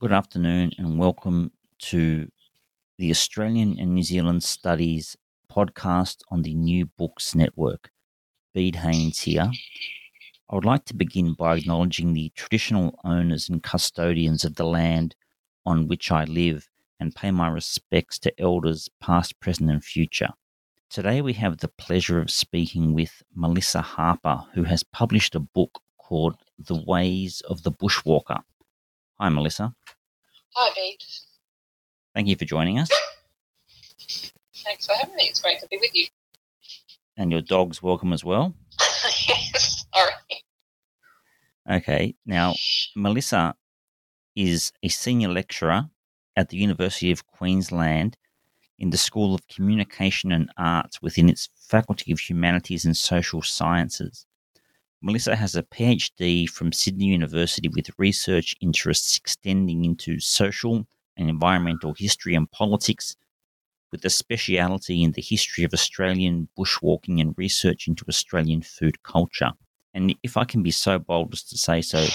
Good afternoon, and welcome to the Australian and New Zealand Studies podcast on the New Books Network. Bede Haynes here. I would like to begin by acknowledging the traditional owners and custodians of the land on which I live and pay my respects to elders past, present, and future. Today we have the pleasure of speaking with Melissa Harper, who has published a book called The Ways of the Bushwalker Hi, Melissa. Hi, Bede. Thank you for joining us. Thanks for having me. It's great to be with you. And your dog's welcome as well. yes, sorry. Okay, now, Melissa is a senior lecturer at the University of Queensland in the School of Communication and Arts within its Faculty of Humanities and Social Sciences. Melissa has a PhD from Sydney University with research interests extending into social and environmental history and politics, with a speciality in the history of Australian bushwalking and research into Australian food culture. And if I can be so bold as to say so,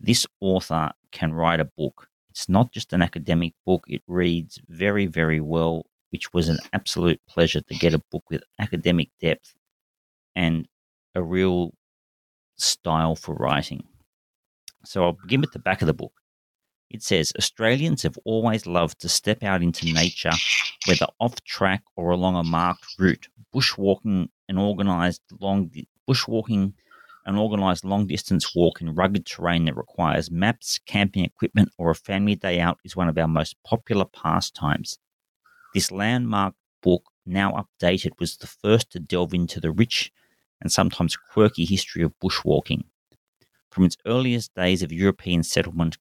this author can write a book. It's not just an academic book, it reads very, very well, which was an absolute pleasure to get a book with academic depth and a real style for writing. So I'll begin with the back of the book. It says Australians have always loved to step out into nature, whether off track or along a marked route. Bushwalking and organized long bushwalking an organized long distance walk in rugged terrain that requires maps, camping equipment, or a family day out is one of our most popular pastimes. This landmark book, now updated, was the first to delve into the rich and sometimes quirky history of bushwalking. From its earliest days of European settlement,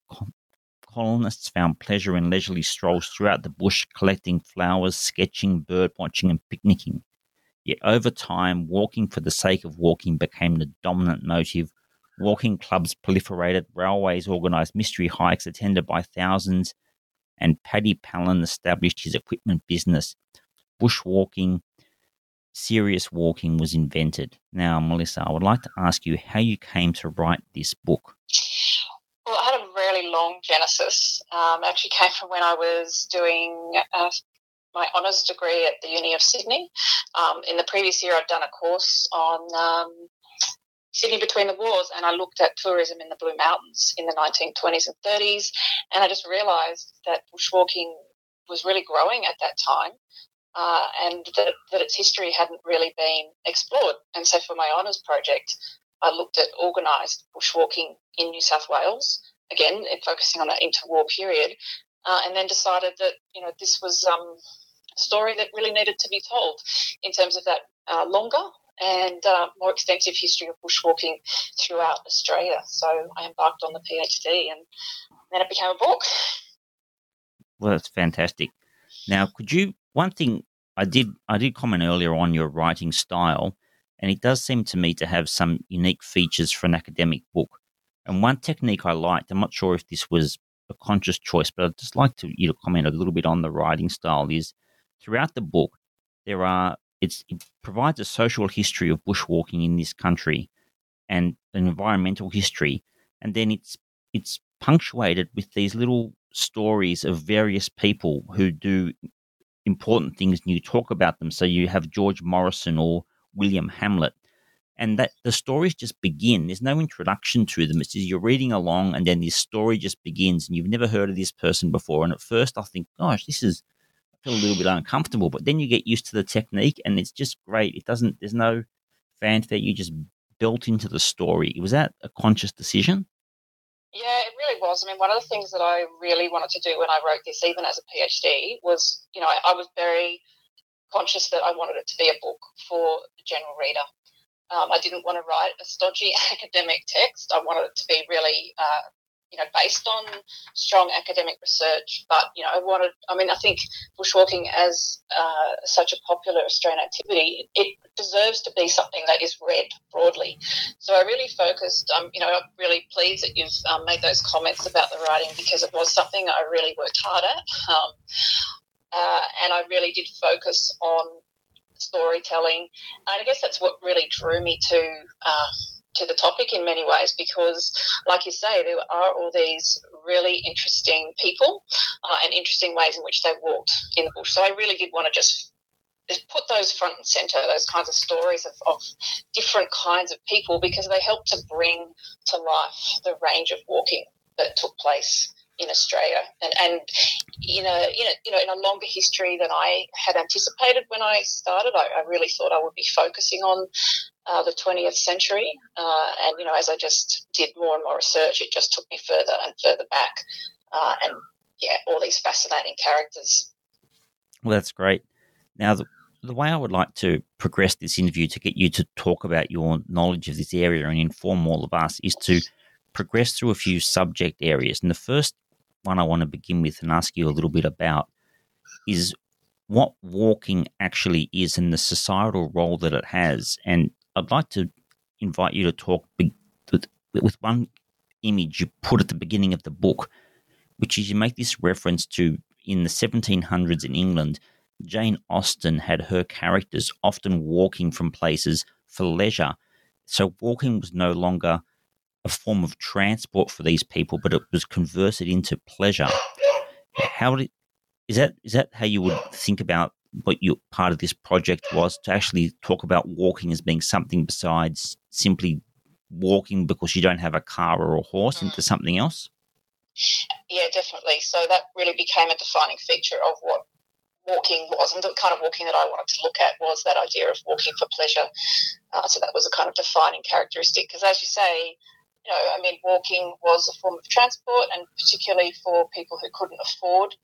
colonists found pleasure in leisurely strolls throughout the bush, collecting flowers, sketching, bird watching, and picnicking. Yet over time, walking for the sake of walking became the dominant motive. Walking clubs proliferated, railways organized mystery hikes attended by thousands, and Paddy Pallin established his equipment business. Bushwalking serious walking was invented. Now, Melissa, I would like to ask you how you came to write this book. Well, I had a really long genesis. Um, actually, came from when I was doing uh, my honours degree at the Uni of Sydney. Um, in the previous year, I'd done a course on um, Sydney between the wars, and I looked at tourism in the Blue Mountains in the 1920s and 30s, and I just realised that bushwalking was really growing at that time uh, and that, that its history hadn't really been explored. And so for my honours project, I looked at organised bushwalking in New South Wales, again, focusing on that interwar period, uh, and then decided that, you know, this was um, a story that really needed to be told in terms of that uh, longer and uh, more extensive history of bushwalking throughout Australia. So I embarked on the PhD and then it became a book. Well, that's fantastic. Now, could you one thing I did I did comment earlier on your writing style, and it does seem to me to have some unique features for an academic book. And one technique I liked, I'm not sure if this was a conscious choice, but I'd just like to you comment a little bit on the writing style. Is throughout the book there are it provides a social history of bushwalking in this country and an environmental history, and then it's it's punctuated with these little stories of various people who do important things and you talk about them. So you have George Morrison or William Hamlet, and that the stories just begin. There's no introduction to them. It's just you're reading along, and then this story just begins, and you've never heard of this person before. And at first, I think, gosh, this is I feel a little bit uncomfortable, but then you get used to the technique, and it's just great. It doesn't. There's no fanfare. You just built into the story. Was that a conscious decision? Yeah, it really was. I mean, one of the things that I really wanted to do when I wrote this, even as a PhD, was, you know, I, I was very conscious that I wanted it to be a book for the general reader. Um, I didn't want to write a stodgy academic text. I wanted it to be really uh, you know, based on strong academic research. But you know, I wanted. I mean, I think bushwalking as uh, such a popular Australian activity, it deserves to be something that is read broadly. So I really focused. Um, you know, I'm really pleased that you've um, made those comments about the writing because it was something I really worked hard at. Um, uh, and I really did focus on storytelling. And I guess that's what really drew me to uh, to the topic in many ways because, like you say, there are all these really interesting people uh, and interesting ways in which they walked in the bush. So I really did want to just put those front and center, those kinds of stories of, of different kinds of people because they help to bring to life the range of walking that took place in Australia, and and you know, in a, you know, in a longer history than I had anticipated when I started. I, I really thought I would be focusing on uh, the 20th century, uh, and you know, as I just did more and more research, it just took me further and further back, uh, and yeah, all these fascinating characters. Well, that's great. Now, the, the way I would like to progress this interview to get you to talk about your knowledge of this area and inform all of us is to progress through a few subject areas. And the first one I want to begin with and ask you a little bit about is what walking actually is and the societal role that it has. And I'd like to invite you to talk with, with one image you put at the beginning of the book, which is you make this reference to in the 1700s in England, Jane Austen had her characters often walking from places for leisure. So walking was no longer a form of transport for these people, but it was converted into pleasure. How did, is that is that how you would think about what your part of this project was to actually talk about walking as being something besides simply walking because you don't have a car or a horse into something else? Yeah, definitely. So that really became a defining feature of what walking was, and the kind of walking that I wanted to look at was that idea of walking for pleasure. Uh, so that was a kind of defining characteristic. Because as you say, you know, I mean, walking was a form of transport, and particularly for people who couldn't afford,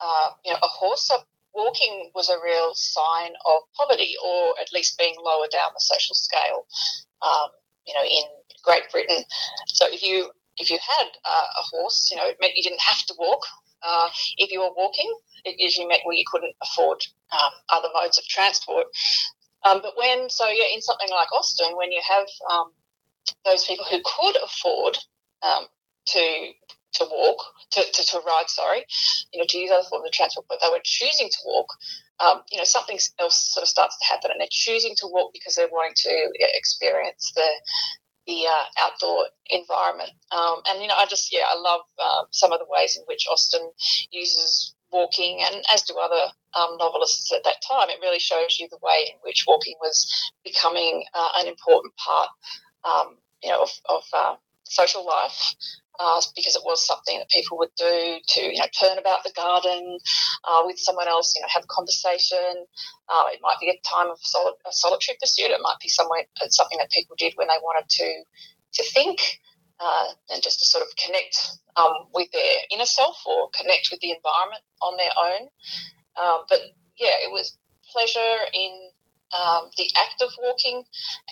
uh, you know, a horse. So walking was a real sign of poverty, or at least being lower down the social scale. Um, you know, in Great Britain. So if you if you had uh, a horse, you know, it meant you didn't have to walk. Uh, if you were walking, it usually meant well you couldn't afford um, other modes of transport. Um, but when so yeah, in something like Austen, when you have um, those people who could afford um, to to walk, to, to, to, ride, sorry, you know, to use other forms of transport, but they were choosing to walk, um, you know, something else sort of starts to happen and they're choosing to walk because they're wanting to experience the the uh, outdoor environment. Um, and, you know, I just, yeah, I love uh, some of the ways in which Austen uses walking, and as do other um, novelists at that time. It really shows you the way in which walking was becoming uh, an important part um, you know, of, of uh, social life. Uh, because it was something that people would do to, you know, turn about the garden uh, with someone else, you know, have a conversation. Uh, it might be a time of soli- a solitary pursuit. It might be somewhere, uh, something that people did when they wanted to to think uh, and just to sort of connect um, with their inner self or connect with the environment on their own. Um, but yeah, it was pleasure in um, the act of walking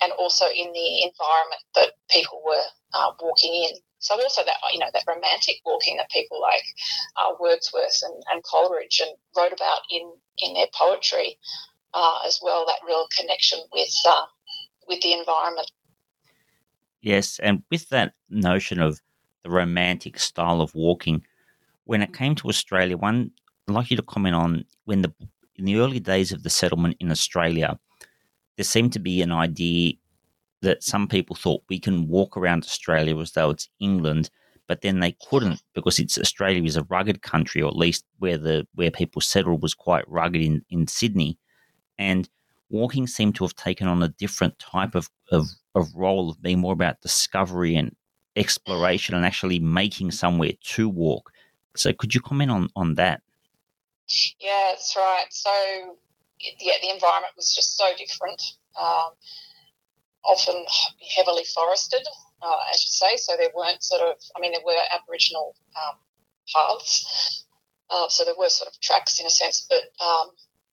and also in the environment that people were uh, walking in. So also that you know that romantic walking that people like uh, Wordsworth and, and, Coleridge and wrote about in in their poetry uh, as well. That real connection with uh, with the environment. Yes, and with that notion of the romantic style of walking, when it came to Australia, one I'd like you to comment on when the in the early days of the settlement in Australia, there seemed to be an idea that some people thought we can walk around Australia as though it's England, but then they couldn't because it's Australia is a rugged country, or at least where the where people settled was quite rugged in, in Sydney. And walking seemed to have taken on a different type of, of, of role of being more about discovery and exploration and actually making somewhere to walk. So could you comment on, on that? Yeah, that's right. So yeah, the environment was just so different. Um, often heavily forested, uh, as you say. So there weren't sort of, I mean, there were Aboriginal um, paths, uh, so there were sort of tracks in a sense, but um,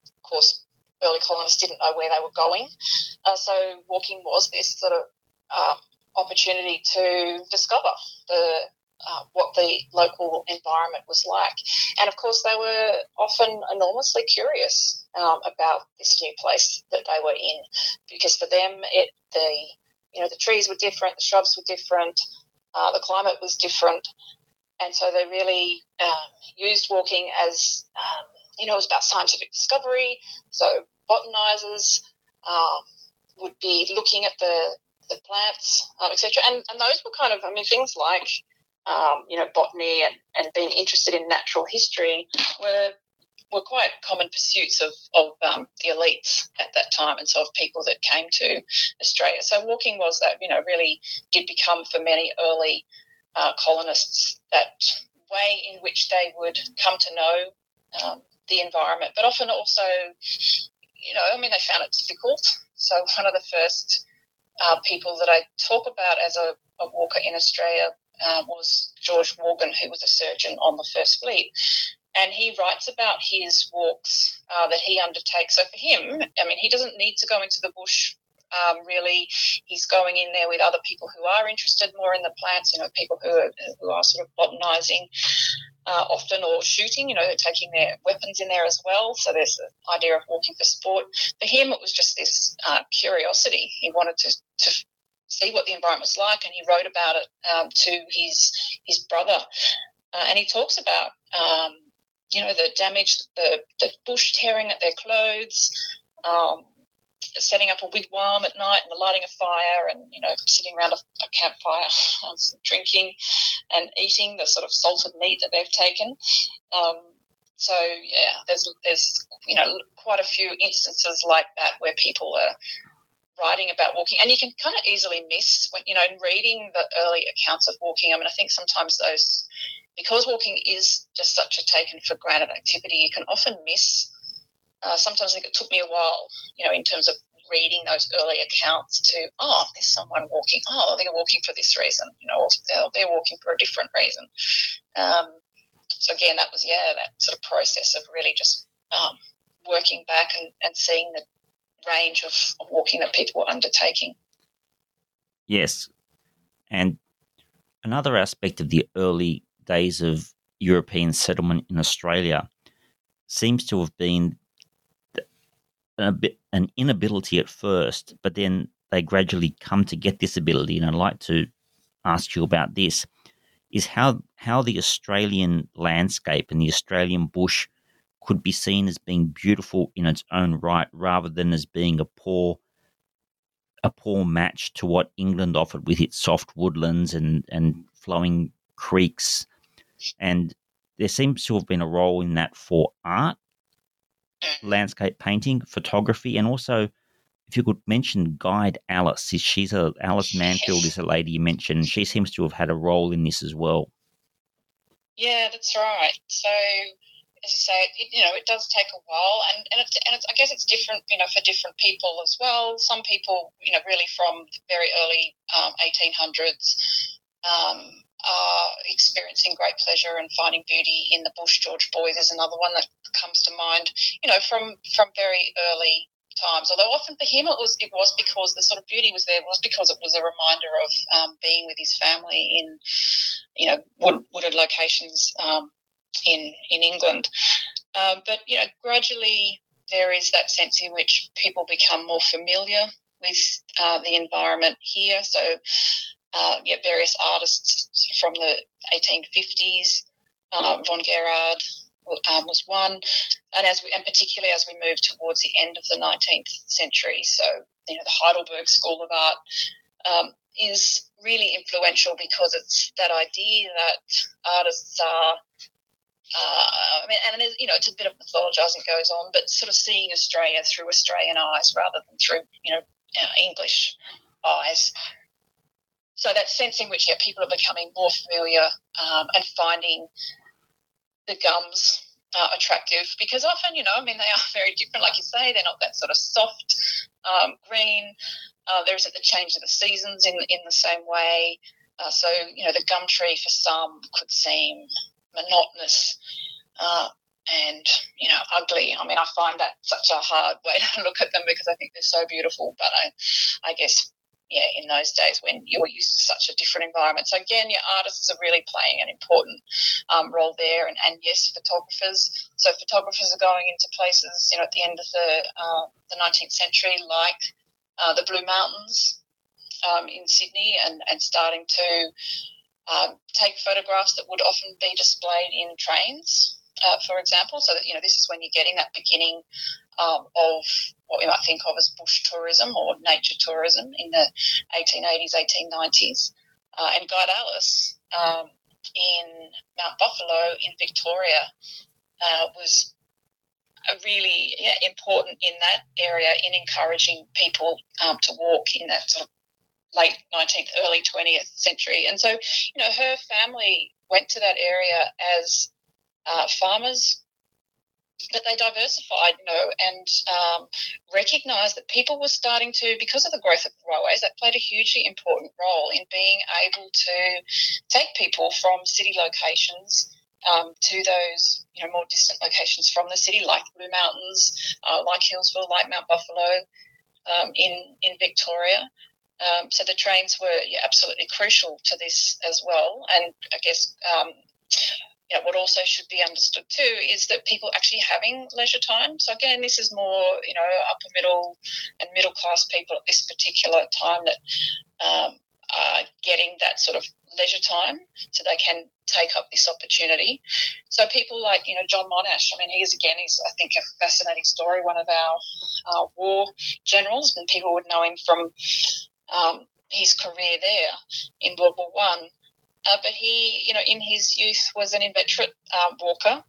of course, early colonists didn't know where they were going. Uh, so walking was this sort of um, opportunity to discover the uh, what the local environment was like. And of course, they were often enormously curious um, about this new place that they were in, because for them, it the you know the trees were different, the shrubs were different, uh, the climate was different, and so they really um, used walking as um, you know it was about scientific discovery. So botanizers um, would be looking at the the plants, um, etc. And, and those were kind of, I mean, things like, um, you know, botany and, and being interested in natural history were were quite common pursuits of, of um, the elites at that time and so of people that came to Australia. So walking was that, you know, really did become for many early uh, colonists that way in which they would come to know um, the environment, but often also, you know, I mean, they found it difficult. So one of the first uh, people that I talk about as a, a walker in Australia uh, was George Worgan, who was a surgeon on the First Fleet. And he writes about his walks uh, that he undertakes. So for him, I mean, he doesn't need to go into the bush um, really. He's going in there with other people who are interested more in the plants, you know, people who are, who are sort of botanizing uh, often or shooting, you know, they're taking their weapons in there as well. So there's the idea of walking for sport. For him, it was just this uh, curiosity. He wanted to, to see what the environment was like, and he wrote about it um, to his his brother. Uh, and he talks about, um, you know, the damage, the, the bush tearing at their clothes, um, setting up a wigwam at night and the lighting a fire and you know sitting around a, a campfire drinking and eating the sort of salted meat that they've taken. Um, so yeah there's there's you know quite a few instances like that where people are writing about walking and you can kind of easily miss when you know in reading the early accounts of walking i mean i think sometimes those because walking is just such a taken for granted activity you can often miss uh, sometimes I think it took me a while, you know, in terms of reading those early accounts to, oh, there's someone walking. Oh, they're walking for this reason, you know, they're walking for a different reason. Um, so again, that was yeah, that sort of process of really just um, working back and, and seeing the range of, of walking that people were undertaking. Yes, and another aspect of the early days of European settlement in Australia seems to have been a bit an inability at first, but then they gradually come to get this ability. And I'd like to ask you about this: is how how the Australian landscape and the Australian bush could be seen as being beautiful in its own right, rather than as being a poor a poor match to what England offered with its soft woodlands and and flowing creeks. And there seems to have been a role in that for art landscape painting, photography, and also if you could mention guide Alice. She's a Alice Manfield is a lady you mentioned. She seems to have had a role in this as well. Yeah, that's right. So as you say, it, you know, it does take a while, and and, it's, and it's, I guess it's different, you know, for different people as well. Some people, you know, really from the very early um, 1800s, um, are experiencing great pleasure and finding beauty in the bush. George Boyd is another one that comes to mind. You know, from from very early times. Although often for him it was it was because the sort of beauty was there was because it was a reminder of um, being with his family in you know wood, wooded locations um, in in England. Um, but you know, gradually there is that sense in which people become more familiar with uh, the environment here. So uh, yeah, various artists from the 1850s. Uh, Von Guérard um, was one, and as we, and particularly as we move towards the end of the 19th century. So you know the Heidelberg School of Art um, is really influential because it's that idea that artists are. Uh, I mean, and it is, you know, it's a bit of mythologizing goes on, but sort of seeing Australia through Australian eyes rather than through, you know, uh, English eyes. So that sense in which yeah, people are becoming more familiar um, and finding the gums uh, attractive because often, you know, I mean, they are very different. Like you say, they're not that sort of soft um, green. Uh, there isn't the change of the seasons in in the same way. Uh, so, you know, the gum tree for some could seem monotonous uh, and, you know, ugly. I mean, I find that such a hard way to look at them because I think they're so beautiful. But I, I guess yeah, in those days when you were used to such a different environment. So again, your artists are really playing an important um, role there, and, and yes, photographers. So photographers are going into places, you know, at the end of the uh, the 19th century, like uh, the Blue Mountains um, in Sydney, and and starting to um, take photographs that would often be displayed in trains, uh, for example. So that you know, this is when you're getting that beginning um, of what we might think of as bush tourism or nature tourism in the 1880s, 1890s. Uh, and Guide Alice um, in Mount Buffalo in Victoria uh, was really yeah, important in that area in encouraging people um, to walk in that sort of late 19th, early 20th century. And so, you know, her family went to that area as uh, farmers but they diversified, you know, and um, recognised that people were starting to, because of the growth of railways, that played a hugely important role in being able to take people from city locations um, to those, you know, more distant locations from the city, like Blue Mountains, uh, like Healesville, like Mount Buffalo, um, in in Victoria. Um, so the trains were yeah, absolutely crucial to this as well, and I guess um, you know, what also should be understood too is that people actually having leisure time. So again, this is more you know upper middle and middle class people at this particular time that um, are getting that sort of leisure time, so they can take up this opportunity. So people like you know John Monash. I mean, he's again he's I think a fascinating story. One of our uh, war generals, and people would know him from. Um, his career there in World War One, uh, but he, you know, in his youth was an inveterate um, walker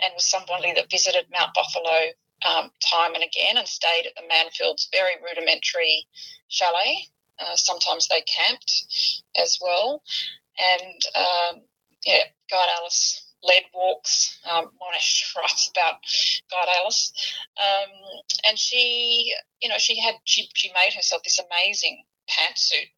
and was somebody that visited Mount Buffalo um, time and again and stayed at the Manfields very rudimentary chalet. Uh, sometimes they camped as well. And um, yeah, Guide Alice led walks. Um, Monash writes about Guide Alice. um, and she, you know, she had she she made herself this amazing pantsuit,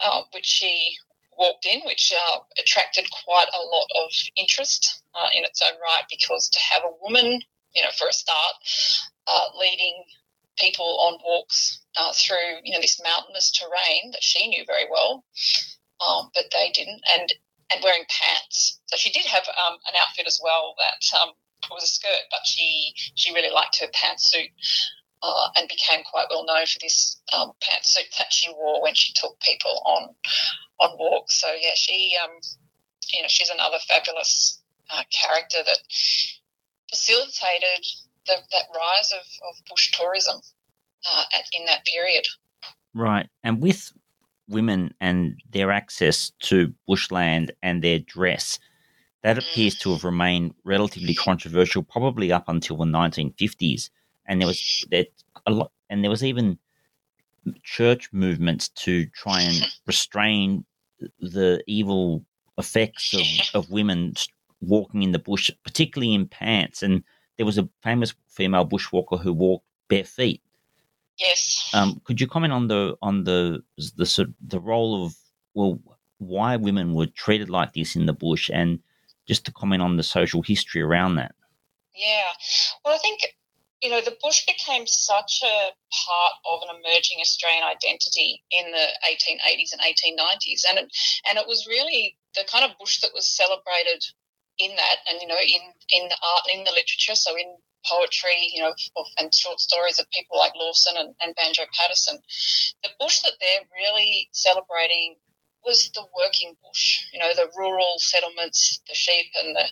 uh, which she walked in, which uh, attracted quite a lot of interest uh, in its own right because to have a woman, you know, for a start, uh, leading people on walks uh, through, you know, this mountainous terrain that she knew very well, um, but they didn't, and and wearing pants. So she did have um, an outfit as well that um, was a skirt, but she she really liked her pantsuit. Uh, and became quite well known for this um, pantsuit that she wore when she took people on on walks. So yeah, she um, you know she's another fabulous uh, character that facilitated the, that rise of, of bush tourism uh, at, in that period. Right, and with women and their access to bushland and their dress, that appears to have remained relatively controversial, probably up until the 1950s. And there was that a lot, and there was even church movements to try and restrain the evil effects of, of women walking in the bush, particularly in pants. And there was a famous female bushwalker who walked bare feet. Yes. Um, could you comment on the on the the the role of well why women were treated like this in the bush and just to comment on the social history around that? Yeah. Well, I think you know, the bush became such a part of an emerging Australian identity in the 1880s and 1890s, and it, and it was really the kind of bush that was celebrated in that, and you know, in in the art, in the literature, so in poetry, you know, and short stories of people like Lawson and, and Banjo Paterson. The bush that they're really celebrating was the working bush, you know, the rural settlements, the sheep and the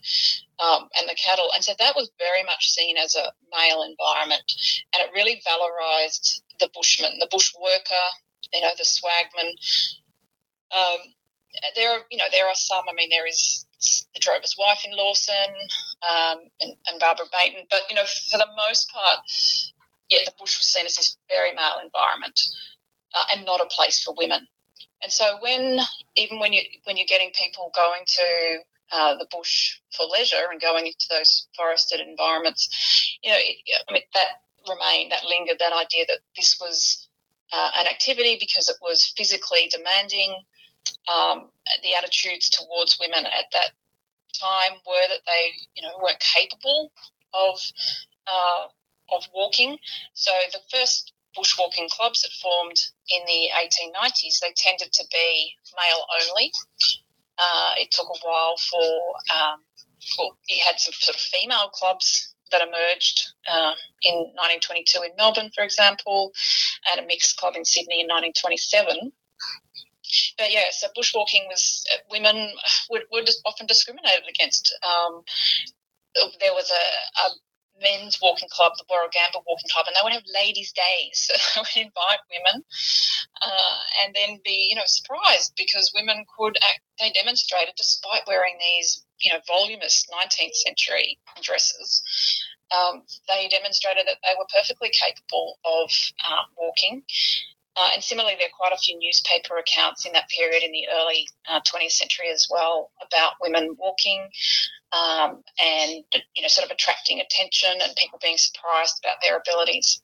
um, and the cattle, and so that was very much seen as a male environment, and it really valorised the bushman, the bush worker, you know, the swagman. Um, there are, you know, there are some. I mean, there is the drover's wife in Lawson um, and, and Barbara Baynton, but you know, for the most part, yeah, the bush was seen as this very male environment uh, and not a place for women. And so when even when you when you're getting people going to uh, the bush for leisure and going into those forested environments, you know, I mean that remained, that lingered, that idea that this was uh, an activity because it was physically demanding. Um, the attitudes towards women at that time were that they, you know, weren't capable of uh, of walking. So the first bushwalking clubs that formed in the 1890s, they tended to be male only. Uh, it took a while for, um, well, you had some sort of female clubs that emerged um, in 1922 in Melbourne, for example, and a mixed club in Sydney in 1927. But yeah, so bushwalking was uh, women were, were often discriminated against. Um, there was a, a men's walking club, the Warragamba Walking Club, and they would have ladies' days. So they would invite women uh, and then be, you know, surprised because women could act, they demonstrated, despite wearing these, you know, voluminous 19th century dresses, um, they demonstrated that they were perfectly capable of uh, walking. Uh, and similarly, there are quite a few newspaper accounts in that period in the early uh, 20th century as well about women walking um, and you know sort of attracting attention and people being surprised about their abilities.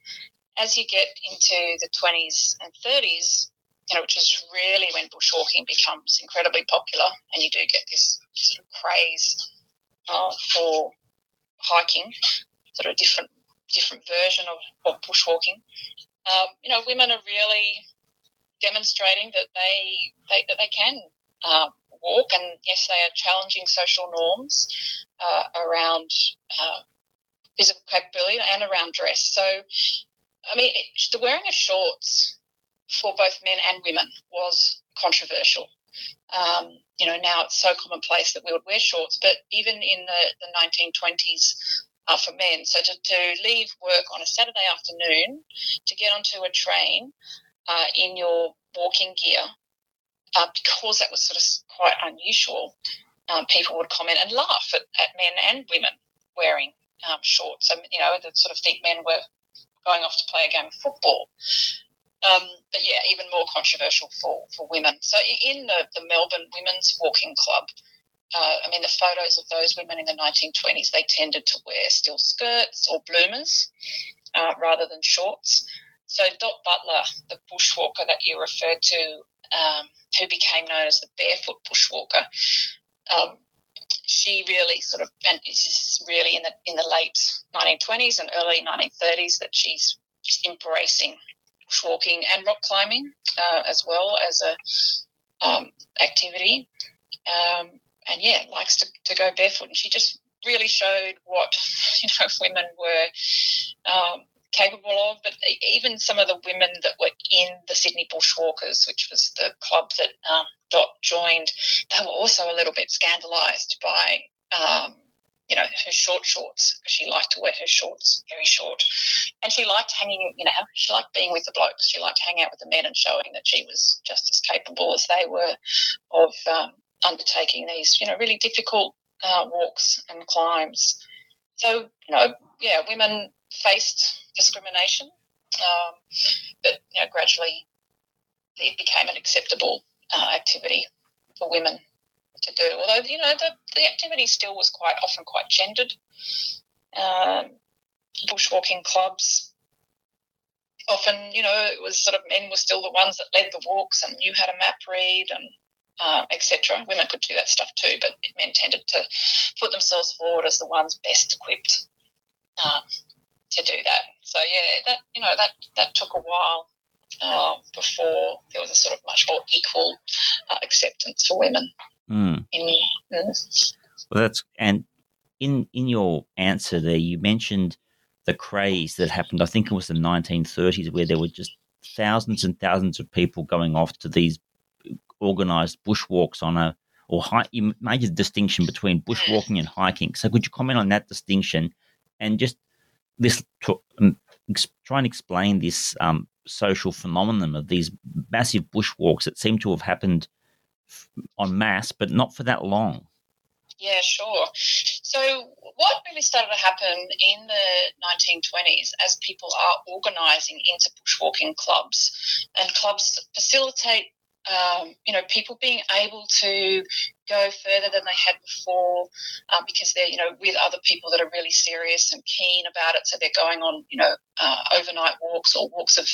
As you get into the 20s and 30s, you know, which is really when bushwalking becomes incredibly popular, and you do get this sort of craze uh, for hiking, sort of different different version of, of bushwalking. Um, you know, women are really demonstrating that they, they that they can uh, walk, and yes, they are challenging social norms uh, around uh, physical capability and around dress. So, I mean, the wearing of shorts for both men and women was controversial. Um, you know, now it's so commonplace that we would wear shorts, but even in the, the 1920s, uh, for men. So to, to leave work on a Saturday afternoon to get onto a train uh, in your walking gear uh, because that was sort of quite unusual, um, people would comment and laugh at, at men and women wearing um, shorts. And, you know, they sort of think men were going off to play a game of football. Um, but yeah, even more controversial for, for women. So in the, the Melbourne Women's Walking Club, uh, I mean, the photos of those women in the 1920s, they tended to wear still skirts or bloomers uh, rather than shorts. So Dot Butler, the bushwalker that you referred to, um, who became known as the barefoot bushwalker. Um, she really sort of, and this is really in the in the late 1920s and early 1930s that she's embracing bushwalking and rock climbing uh, as well as a um, activity. Um, and yeah, likes to, to go barefoot. And she just really showed what you know women were um, capable of. But even some of the women that were in the Sydney Bushwalkers, which was the club that um, Dot joined, they were also a little bit scandalised by. Um, you know, her short shorts. She liked to wear her shorts very short. And she liked hanging, you know, she liked being with the blokes. She liked hanging out with the men and showing that she was just as capable as they were of um, undertaking these, you know, really difficult uh, walks and climbs. So, you know, yeah, women faced discrimination, um, but you know, gradually it became an acceptable uh, activity for women to do. Although you know the, the activity still was quite often quite gendered. Um, bushwalking clubs often, you know, it was sort of men were still the ones that led the walks and knew how to map read and uh, etc. Women could do that stuff too, but men tended to put themselves forward as the ones best equipped um, to do that. So yeah, that you know that that took a while uh, before there was a sort of much more equal uh, acceptance for women. Mm. In, mm. Well, that's and in in your answer there, you mentioned the craze that happened. I think it was the 1930s, where there were just thousands and thousands of people going off to these organized bushwalks on a or hike, you made a distinction between bushwalking and hiking. So could you comment on that distinction and just this to, um, ex, try and explain this um, social phenomenon of these massive bushwalks that seem to have happened en masse, but not for that long. Yeah, sure. So, what really started to happen in the 1920s as people are organising into bushwalking clubs, and clubs facilitate um, you know, people being able to go further than they had before um, because they're, you know, with other people that are really serious and keen about it. So they're going on, you know, uh, overnight walks or walks of,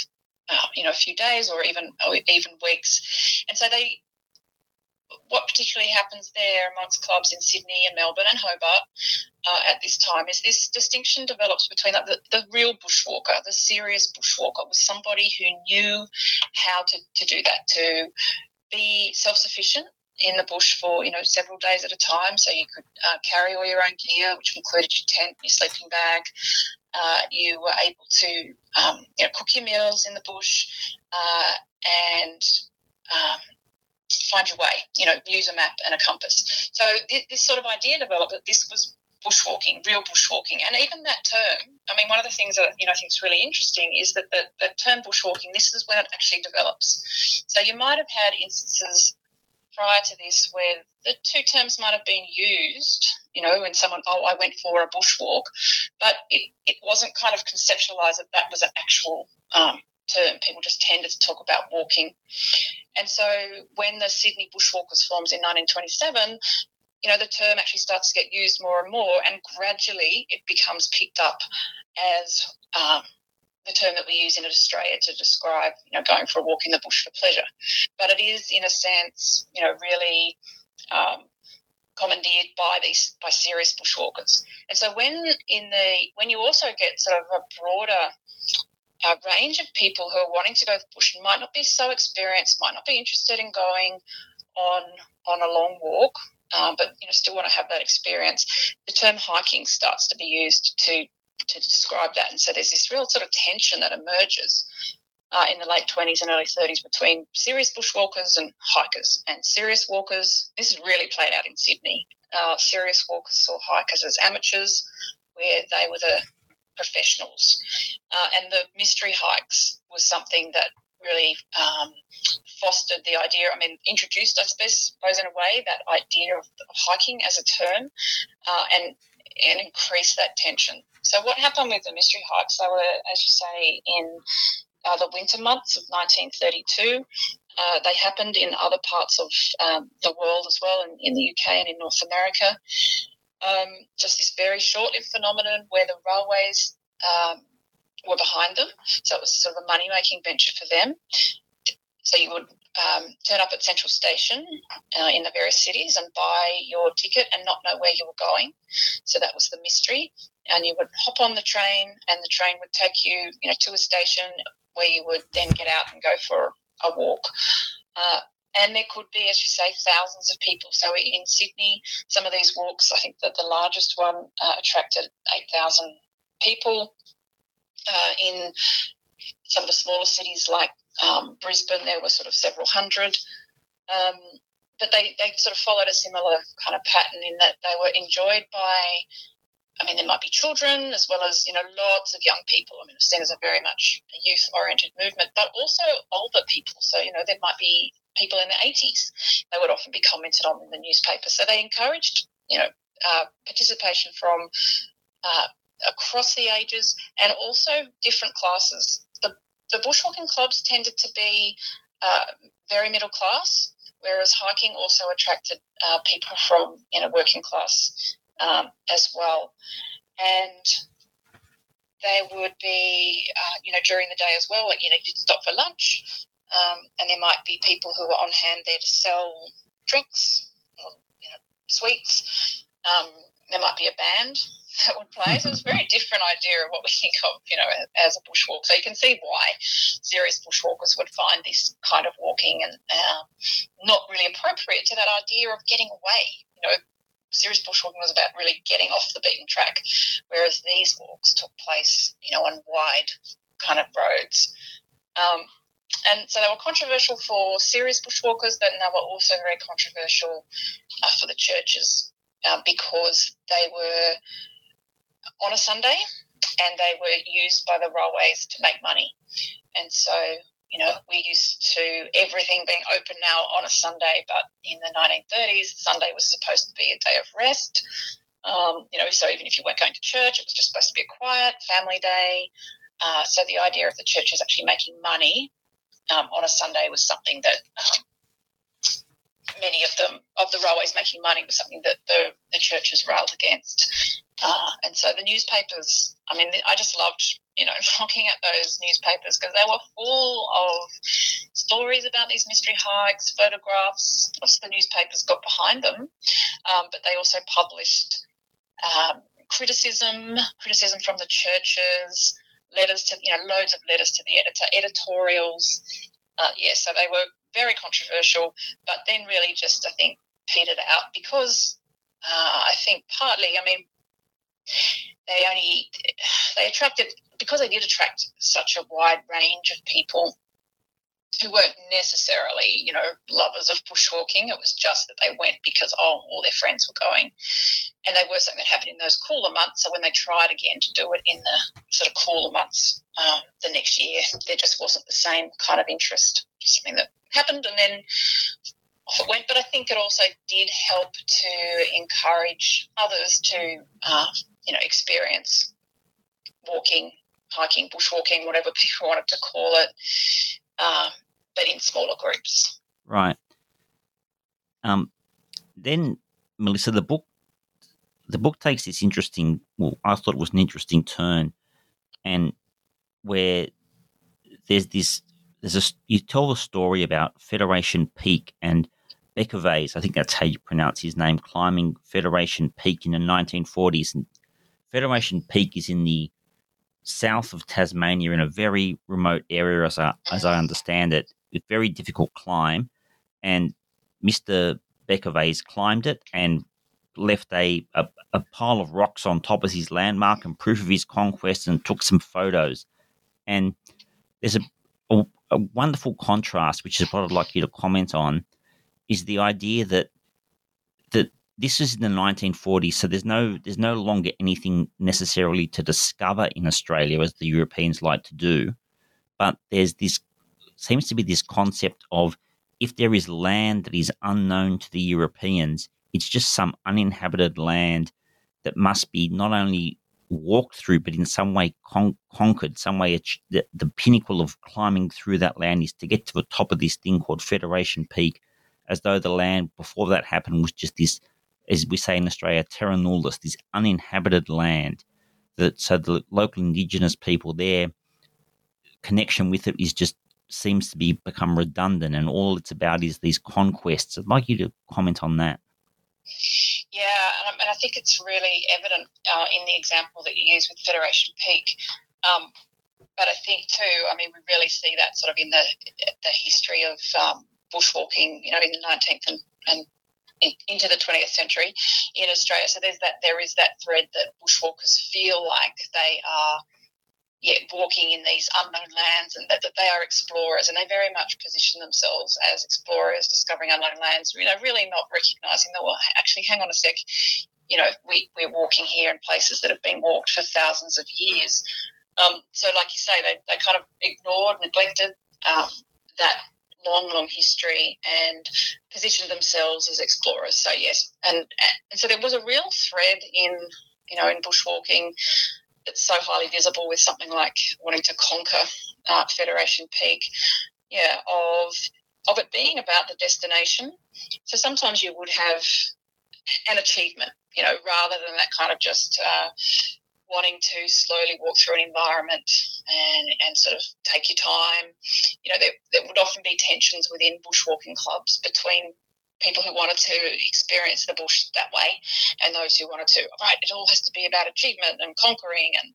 uh, you know, a few days or even or even weeks. And so they what particularly happens there amongst clubs in Sydney and Melbourne and Hobart uh, at this time is this distinction develops between the, the real bushwalker, the serious bushwalker, was somebody who knew how to, to do that, to be self sufficient in the bush for you know several days at a time. So you could uh, carry all your own gear, which included your tent, your sleeping bag. Uh, you were able to um, you know, cook your meals in the bush uh, and um, find your way. You know, use a map and a compass. So this, sort of idea developed that this was bushwalking, real bushwalking, and even that term. I mean, one of the things that you know I think is really interesting is that the, the term bushwalking. This is when it actually develops. So you might have had instances prior to this where the two terms might have been used. You know, when someone, oh, I went for a bushwalk, but it, it wasn't kind of conceptualized that that was an actual um, term. People just tended to talk about walking. And so when the Sydney Bushwalkers forms in 1927, you know, the term actually starts to get used more and more, and gradually it becomes picked up as um, the term that we use in Australia to describe, you know, going for a walk in the bush for pleasure. But it is, in a sense, you know, really um, commandeered by these by serious bushwalkers. And so when in the when you also get sort of a broader uh, range of people who are wanting to go bush might not be so experienced, might not be interested in going on on a long walk, um, but you know still want to have that experience. The term hiking starts to be used to to describe that, and so there's this real sort of tension that emerges. Uh, in the late 20s and early 30s between serious bushwalkers and hikers. And serious walkers, this is really played out in Sydney. Uh, serious walkers saw hikers as amateurs, where they were the professionals. Uh, and the mystery hikes was something that really um, fostered the idea, I mean, introduced, I suppose, in a way, that idea of, hiking as a term uh, and, and increased that tension. So, what happened with the mystery hikes? They were, as you say, in uh, the winter months of 1932. Uh, they happened in other parts of um, the world as well, in, in, the UK and in North America. Um, just this very short-lived phenomenon where the railways um, were behind them. So it was sort of a money making venture for them. So you would um, turn up at Central Station uh, in the various cities and buy your ticket and not know where you were going. So that was the mystery. And you would hop on the train, and the train would take you, you know, to a station where you would then get out and go for a walk. Uh, and there could be, as you say, thousands of people. So in Sydney, some of these walks, I think that the largest one uh, attracted 8,000 people uh, in some of the smaller cities like um, Brisbane, there were sort of several hundred. Um, but they, they sort of followed a similar kind of pattern in that they were enjoyed by, I mean, there might be children as well as, you know, lots of young people. I mean, it's seen as a very much a youth oriented movement, but also older people. So, you know, there might be people in the 80s. They would often be commented on in the newspaper. So they encouraged, you know, uh, participation from uh, across the ages and also different classes. The, the bushwalking clubs tended to be uh, very middle class, whereas hiking also attracted uh, people from you know working class um, as well. And they would be, uh, you know, during the day as well, you know, you'd stop for lunch, um, and there might be people who are on hand there to sell drinks or, you know, sweets. Um, there might be a band that would play. So it's a very different idea of what we think of, you know, as a bushwalk. So you can see why serious bushwalkers would find this kind of walking and uh, not really appropriate to that idea of getting away. You know, serious bushwalking was about really getting off the beaten track, whereas these walks took place, you know, on wide kind of roads. Um, and so they were controversial for serious bushwalkers, but they were also very controversial uh, for the churches uh, because they were on a Sunday and they were used by the railways to make money. And so, you know, we're used to everything being open now on a Sunday, but in the 1930s, Sunday was supposed to be a day of rest. Um, you know, so even if you weren't going to church, it was just supposed to be a quiet family day. Uh, so the idea of the churches actually making money um, on a Sunday was something that um, many of them of the railways making money was something that the, the churches railed against. Uh, and so the newspapers, I mean, I just loved, you know, looking at those newspapers because they were full of stories about these mystery hikes, photographs. The newspapers got behind them, um, but they also published um, criticism, criticism from the churches, letters to you know loads of letters to the editor, editorials. Uh, yeah, so they were very controversial, but then really just I think petered out because uh, I think partly, I mean, they only they attracted because they did attract such a wide range of people who weren't necessarily, you know, lovers of bushwalking. It was just that they went because oh, all their friends were going, and they were something that happened in those cooler months. So when they tried again to do it in the sort of cooler months um, the next year, there just wasn't the same kind of interest. Just something that happened, and then off it went. But I think it also did help to encourage others to, uh, you know, experience walking, hiking, bushwalking, whatever people wanted to call it, uh, but in smaller groups. Right. Um, then Melissa, the book, the book takes this interesting. Well, I thought it was an interesting turn, and where there's this there's a you tell the story about Federation Peak and Bekovacs, I think that's how you pronounce his name, climbing Federation Peak in the 1940s. And Federation Peak is in the south of Tasmania in a very remote area, as I, as I understand it, very difficult climb. And Mr. Bekovacs climbed it and left a, a, a, pile of rocks on top as his landmark and proof of his conquest and took some photos. And there's a, a, a wonderful contrast, which is what I'd like you to comment on, is the idea that that this is in the 1940s, so there's no there's no longer anything necessarily to discover in Australia as the Europeans like to do, but there's this seems to be this concept of if there is land that is unknown to the Europeans, it's just some uninhabited land that must be not only walked through, but in some way con- conquered, some way the, the pinnacle of climbing through that land is to get to the top of this thing called Federation Peak, as though the land before that happened was just this, as we say in Australia, terra nullius, this uninhabited land. That so the local indigenous people, there connection with it is just seems to be become redundant, and all it's about is these conquests. I'd like you to comment on that. Yeah, and I think it's really evident uh, in the example that you use with Federation Peak. Um, but I think too, I mean, we really see that sort of in the the history of um, bushwalking, you know, in the 19th and, and in, into the 20th century in Australia. So there's that there is that thread that bushwalkers feel like they are yeah, walking in these unknown lands and that, that they are explorers and they very much position themselves as explorers discovering unknown lands, you know, really not recognizing that, well, actually, hang on a sec, you know, we, we're walking here in places that have been walked for thousands of years. Um, so, like you say, they, they kind of ignored, neglected um, that long, long history and positioned themselves as explorers. So yes, and, and so there was a real thread in you know in bushwalking that's so highly visible with something like wanting to conquer uh, Federation Peak. Yeah, of of it being about the destination. So sometimes you would have an achievement, you know, rather than that kind of just uh, wanting to slowly walk through an environment and, and sort of take your time. You know, there, there would often be tensions within bushwalking clubs between people who wanted to experience the bush that way and those who wanted to right it all has to be about achievement and conquering and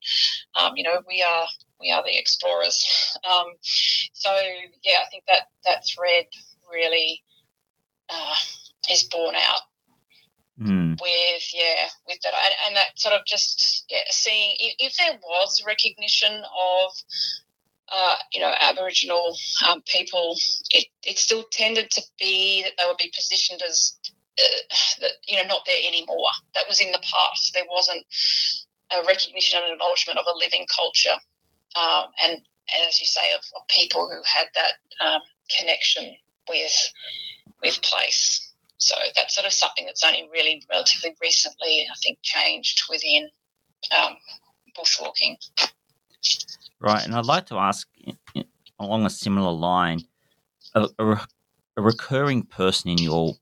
um, you know we are we are the explorers um, so yeah i think that that thread really uh, is borne out mm. with yeah with that and, and, that sort of just yeah seeing if, if there was recognition of uh, you know Aboriginal um, people, it, it still tended to be that they would be positioned as uh, that you know not there anymore. That was in the past. There wasn't a recognition and acknowledgement of a living culture, um, and, and as you say, of, of people who had that um, connection with with place. So that's sort of something that's only really relatively recently, I think, changed within um, bushwalking. Right, and I'd like to ask along a similar line a, a, a recurring person in your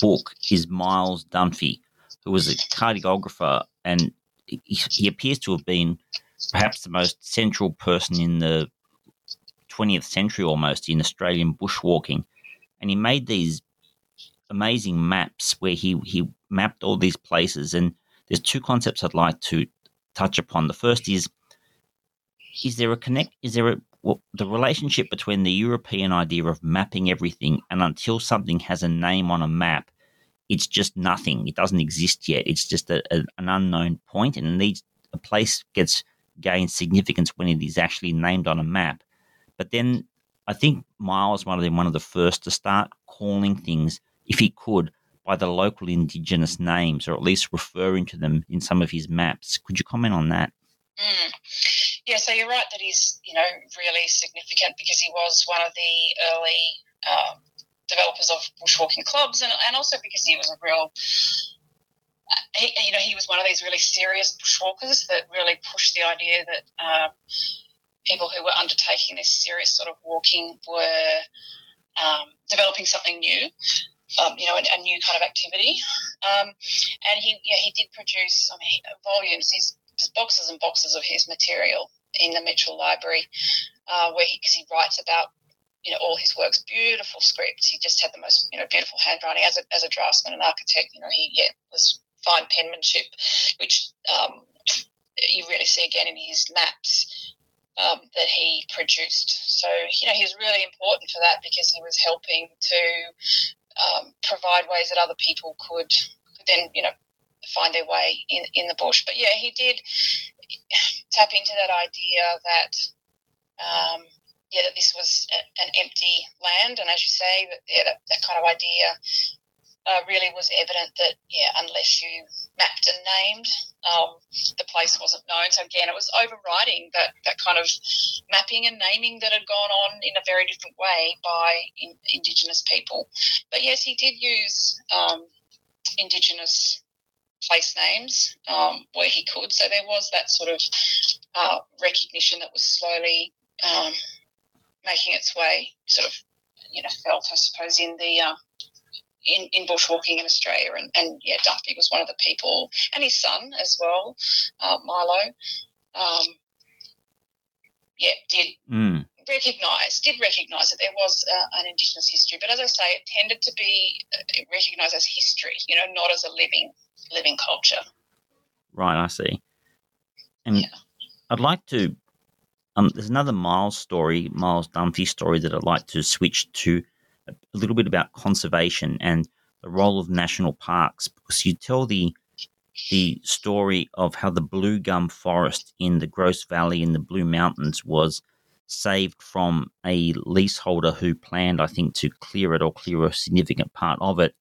book is Miles Dunphy, who was a cartographer, and he, he appears to have been perhaps the most central person in the 20th century almost in Australian bushwalking, and he made these amazing maps where he he mapped all these places. And there's two concepts I'd like to touch upon. The first is is there a connect? Is there a well, the relationship between the European idea of mapping everything and until something has a name on a map, it's just nothing. It doesn't exist yet. It's just a, a, an unknown point, and needs a place gets gains significance when it is actually named on a map. But then I think Miles might have been one of the first to start calling things, if he could, by the local indigenous names, or at least referring to them in some of his maps. Could you comment on that? Mm. Yeah, so you're right that he's you know really significant because he was one of the early um, developers of bushwalking clubs, and, and also because he was a real he, you know, he was one of these really serious bushwalkers that really pushed the idea that um, people who were undertaking this serious sort of walking were um, developing something new, um, you know, a, a, new kind of activity. Um, and he, yeah, he did produce I mean, volumes, these boxes and boxes of his material in the Mitchell Library, uh, where he, because he writes about you know all his works, beautiful scripts. He just had the most you know beautiful handwriting as a, as a draftsman and architect. You know he yeah was fine penmanship, which um, you really see again in his maps um, that he produced. So, you know, he was really important for that because he was helping to um, provide ways that other people could, could then, you know, find their way in, in the bush. But yeah, he did tap into that idea that, um, yeah, that this was a, an empty land. And as you say, that, yeah, that, that kind of idea uh, really was evident that, yeah, unless you mapped and named, um, the place wasn't known. So again, it was overriding that, that kind of mapping and naming that had gone on in a very different way by in, Indigenous people. But yes, he did use um, Indigenous place names um, where he could. So there was that sort of uh, recognition that was slowly um, making its way, sort of, you know, felt, I suppose, in the uh, in, in bushwalking in Australia. And, and yeah, Dunphy was one of the people, and his son as well, uh, Milo. Um, yeah, did mm. Recognise did recognise that there was uh, an Indigenous history, but as I say, it tended to be uh, recognised as history, you know, not as a living living culture. Right, I see. And yeah. I'd like to. Um, there's another Miles story, Miles Dunphy story that I'd like to switch to a little bit about conservation and the role of national parks because you tell the the story of how the blue gum forest in the Grose Valley in the Blue Mountains was saved from a leaseholder who planned, I think, to clear it or clear a significant part of it.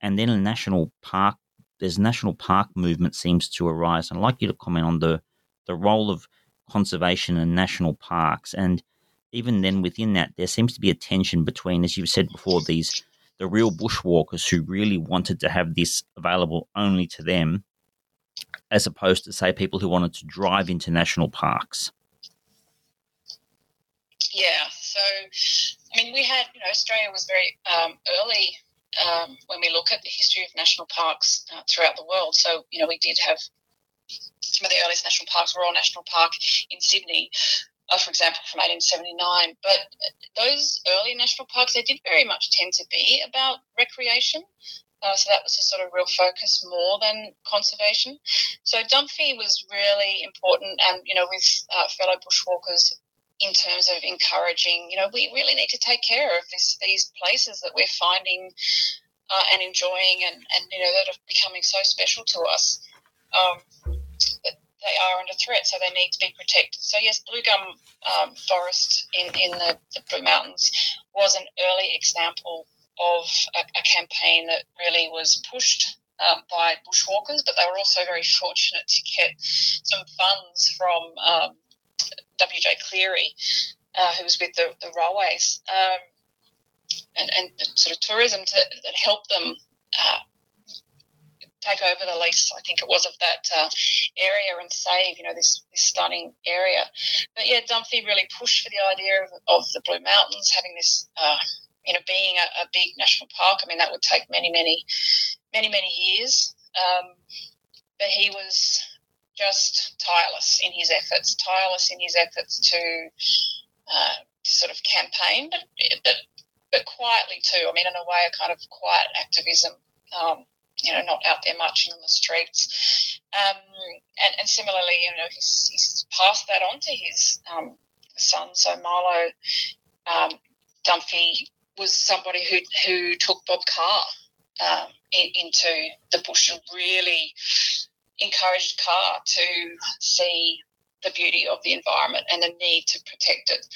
And then a national park, there's national park movement seems to arise. I'd like you to comment on the, the role of conservation and national parks and even then within that, there seems to be a tension between, as you've said before, these the real bushwalkers who really wanted to have this available only to them, as opposed to say people who wanted to drive into national parks. Yeah, so I mean, we had you know Australia was very um, early um, when we look at the history of national parks uh, throughout the world. So you know we did have some of the earliest national parks, Royal National Park in Sydney, uh, for example, from 1879. But those early national parks, they did very much tend to be about recreation. Uh, so that was a sort of real focus more than conservation. So Dunphy was really important, and you know, with uh, fellow bushwalkers in terms of encouraging, you know, we really need to take care of this, these places that we're finding uh, and enjoying, and, and you know, that are becoming so special to us. Um, they are under threat, so they need to be protected. So yes, blue gum um, forest in, in the, the, Blue Mountains was an early example of a, a campaign that really was pushed um, by bushwalkers, but they were also very fortunate to get some funds from um, W.J. Cleary, uh, who was with the, the railways, um, and, and sort of tourism to, that helped them uh, take over the lease, I think it was, of that uh, area and save, you know, this, this stunning area. But yeah, Dunphy really pushed for the idea of, of the Blue Mountains having this, uh, you know, being a, a, big national park. I mean, that would take many, many, many, many years. Um, but he was just tireless in his efforts, tireless in his efforts to uh, sort of campaign, but, but but quietly too. I mean, in a way, a kind of quiet activism. Um, you know, not out there marching on the streets. Um, and, and, similarly, you know, he's, he's, passed that on to his um, son. So Milo um, Dunphy was somebody who who took Bob Carr um, in, into the bush and really encouraged Carr to see the beauty of the environment and the need to protect it.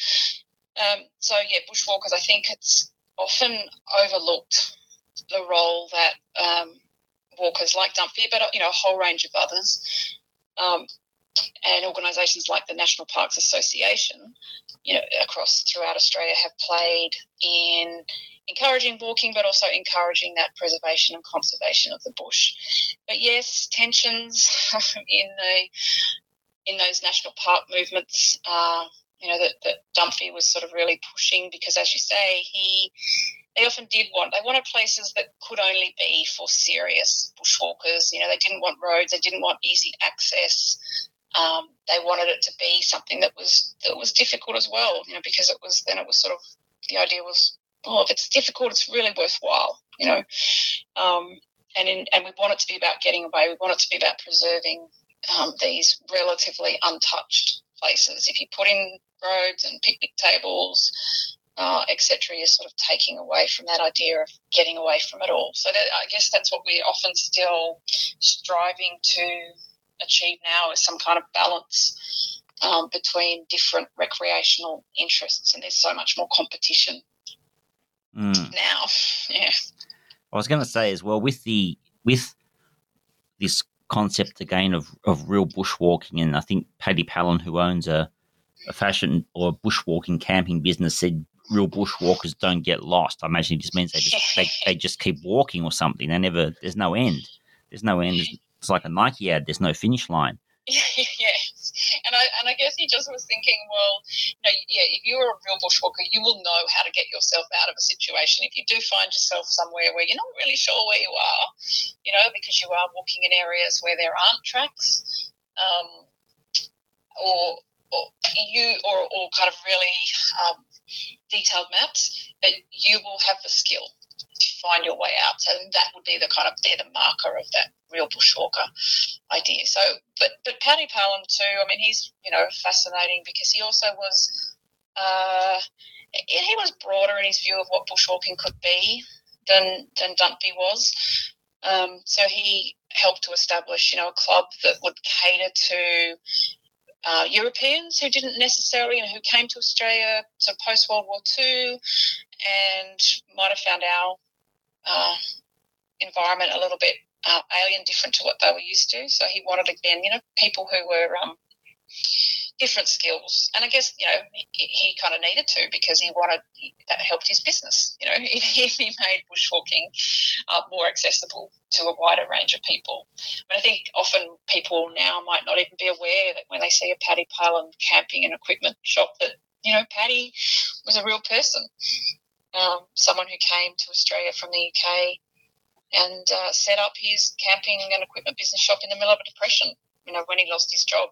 Um, so yeah, bushwalkers. I think it's often overlooked the role that um, walkers like Dunphy, but you know a whole range of others, um, and organisations like the National Parks Association, you know, across throughout Australia have played in encouraging walking, but also encouraging that preservation and conservation of the bush. But yes, tensions in the in those national park movements. Uh, you know that, that was sort of really pushing because, as you say, he they often did want they wanted places that could only be for serious bushwalkers. You know, they didn't want roads, they didn't want easy access. Um, they wanted it to be something that was that was difficult as well. You know, because it was then it was sort of the idea was, oh, if it's difficult, it's really worthwhile. You know, um, and in, and we want it to be about getting away. We want it to be about preserving um, these relatively untouched places. If you put in roads and picnic tables, uh, etc., you're sort of taking away from that idea of getting away from it all. So that, I guess that's what we're often still striving to achieve now is some kind of balance um, between different recreational interests, and there's so much more competition mm. now. Yeah. I was going to say as well with the with this concept again of, of real bushwalking, and I think Paddy Pallin, who owns a, a fashion or bushwalking camping business, said real bushwalkers don't get lost. I imagine it just means they just they, they just keep walking or something. They never there's no end. There's no end. It's like a Nike ad. There's no finish line. yes, and I and I guess he just was thinking, well, you know, yeah, if you're a real bushwalker, you will know how to get yourself out of a situation. If you do find yourself somewhere where you're not really sure where you are, you know, because you are walking in areas where there aren't tracks, um, or, or you or, or kind of really um, detailed maps, but you will have the skill to find your way out. So that would be the kind of they're the marker of that real bushwalker idea. So, but but Paddy Pallin too. I mean, he's you know fascinating because he also was uh, he was broader in his view of what bushwalking could be than than Dunphy was. Um, so he helped to establish, you know, a club that would cater to uh, Europeans who didn't necessarily, you know, who came to Australia sort of post World War II and might have found our uh, environment a little bit uh, alien, different to what they were used to. So he wanted again, you know, people who were um, different skills. And I guess you know he, he kind of needed to because he wanted that helped his business. You know, if he made bushwalking uh, more accessible to a wider range of people. But I think often people now might not even be aware that when they see a Paddy Pallin camping and equipment shop that you know Paddy was a real person um, someone who came to Australia from the UK and uh, set up his camping and equipment business shop in the middle of a depression. You know, when he lost his job.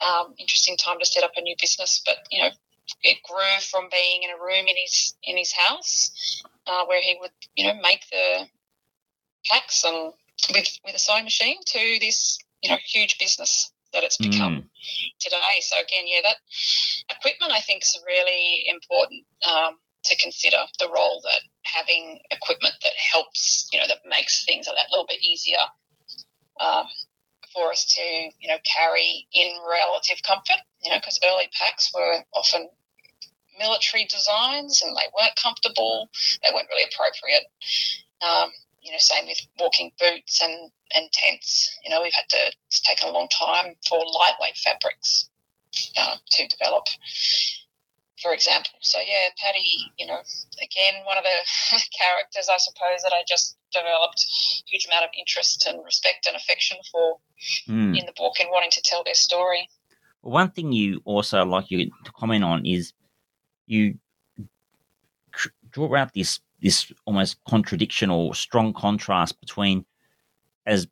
Um, interesting time to set up a new business, but you know, it grew from being in a room in his in his house uh, where he would you know make the packs and with with a sewing machine to this you know huge business that it's become mm. today. So again, yeah, that equipment I think is really important. Um, to consider the role that having equipment that helps, you know, that makes things a little bit easier um, for us to, you know, carry in relative comfort, you know, because early packs were often military designs and they weren't comfortable, they weren't really appropriate. Um, you know, same with walking boots and, and tents. You know, we've had to, it's taken a long time for lightweight fabrics uh, to develop for example. So yeah, Paddy, you know, again, one of the characters I suppose that I just developed a huge amount of interest and respect and affection for mm. in the book and wanting to tell their story. One thing you also like you to comment on is you draw out this this almost contradiction or strong contrast between as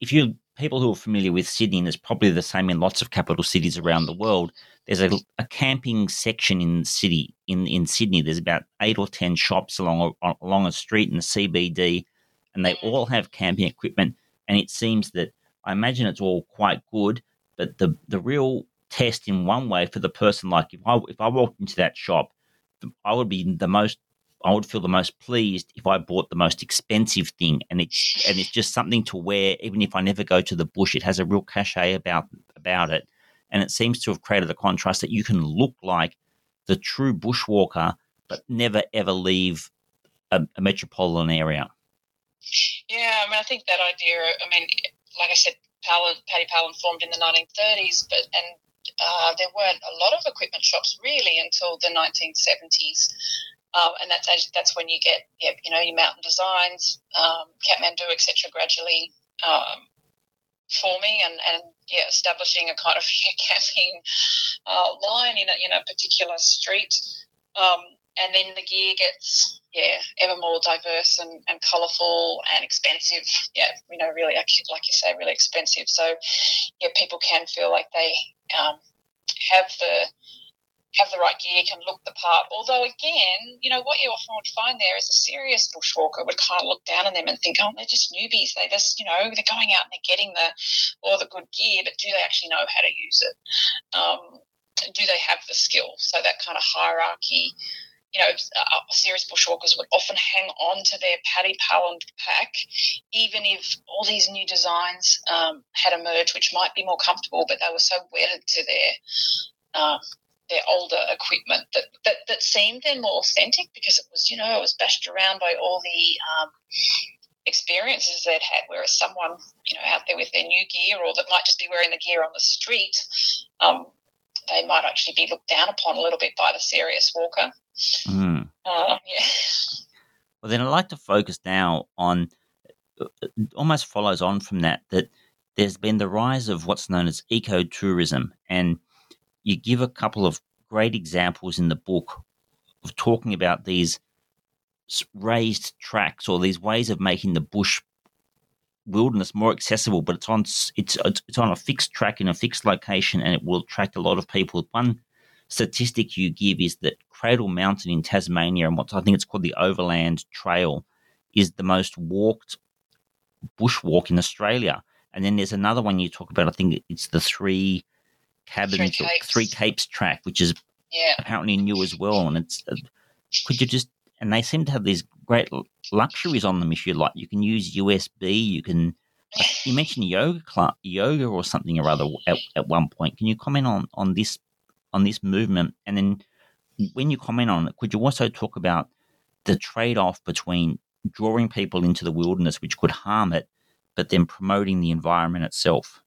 if you people who are familiar with Sydney, and it's probably the same in lots of capital cities around the world, there's a, a camping section in the city in, in Sydney. There's about eight or ten shops along a, along a street in the CBD, and they mm. all have camping equipment. And it seems that I imagine it's all quite good, but the the real test in one way for the person, like if I if I walked into that shop, I would be the most I would feel the most pleased if I bought the most expensive thing, and it's and it's just something to wear. Even if I never go to the bush, it has a real cachet about about it, and it seems to have created a contrast that you can look like the true bushwalker, but never ever leave a, a metropolitan area. Yeah, I mean, I think that idea. I mean, like I said, Paddy Pallin formed in the 1930s, but and uh, there weren't a lot of equipment shops really until the 1970s. Um, and that's that's when you get you know your mountain designs, um, Kathmandu, etc. Gradually um, forming and, and yeah, establishing a kind of camping uh, line in a, in a particular street. Um, and then the gear gets yeah ever more diverse and, and colourful and expensive. Yeah, you know, really like you say, really expensive. So yeah, people can feel like they um, have the have the right gear, can look the part. Although, again, you know, what you often would find there is a serious bushwalker would kind of look down on them and think, oh, they're just newbies. They just, you know, they're going out and they're getting the all the good gear, but do they actually know how to use it? Um, do they have the skill? So that kind of hierarchy. You know, uh, serious bushwalkers would often hang on to their Paddy Pallin pack, even if all these new designs um, had emerged, which might be more comfortable, but they were so wedded to their um, their older equipment that, that, that seemed then more authentic because it was, you know, it was bashed around by all the um, experiences they'd had. Whereas someone, you know, out there with their new gear or that might just be wearing the gear on the street, um, they might actually be looked down upon a little bit by the serious walker. Mm. Uh, yeah. Well, then I'd like to focus now on uh, almost follows on from that that there's been the rise of what's known as ecotourism and you give a couple of great examples in the book of talking about these raised tracks or these ways of making the bush wilderness more accessible but it's on it's it's on a fixed track in a fixed location and it will attract a lot of people. One statistic you give is that cradle mountain in tasmania and what i think it's called the overland trail is the most walked bushwalk in australia. And then there's another one you talk about i think it's the three cabins three capes. three capes track, which is yeah. apparently new as well. And it's uh, could you just and they seem to have these great luxuries on them if you like. You can use USB. You can. You mentioned yoga club, yoga or something or other at, at one point. Can you comment on on this on this movement? And then when you comment on it, could you also talk about the trade off between drawing people into the wilderness, which could harm it, but then promoting the environment itself?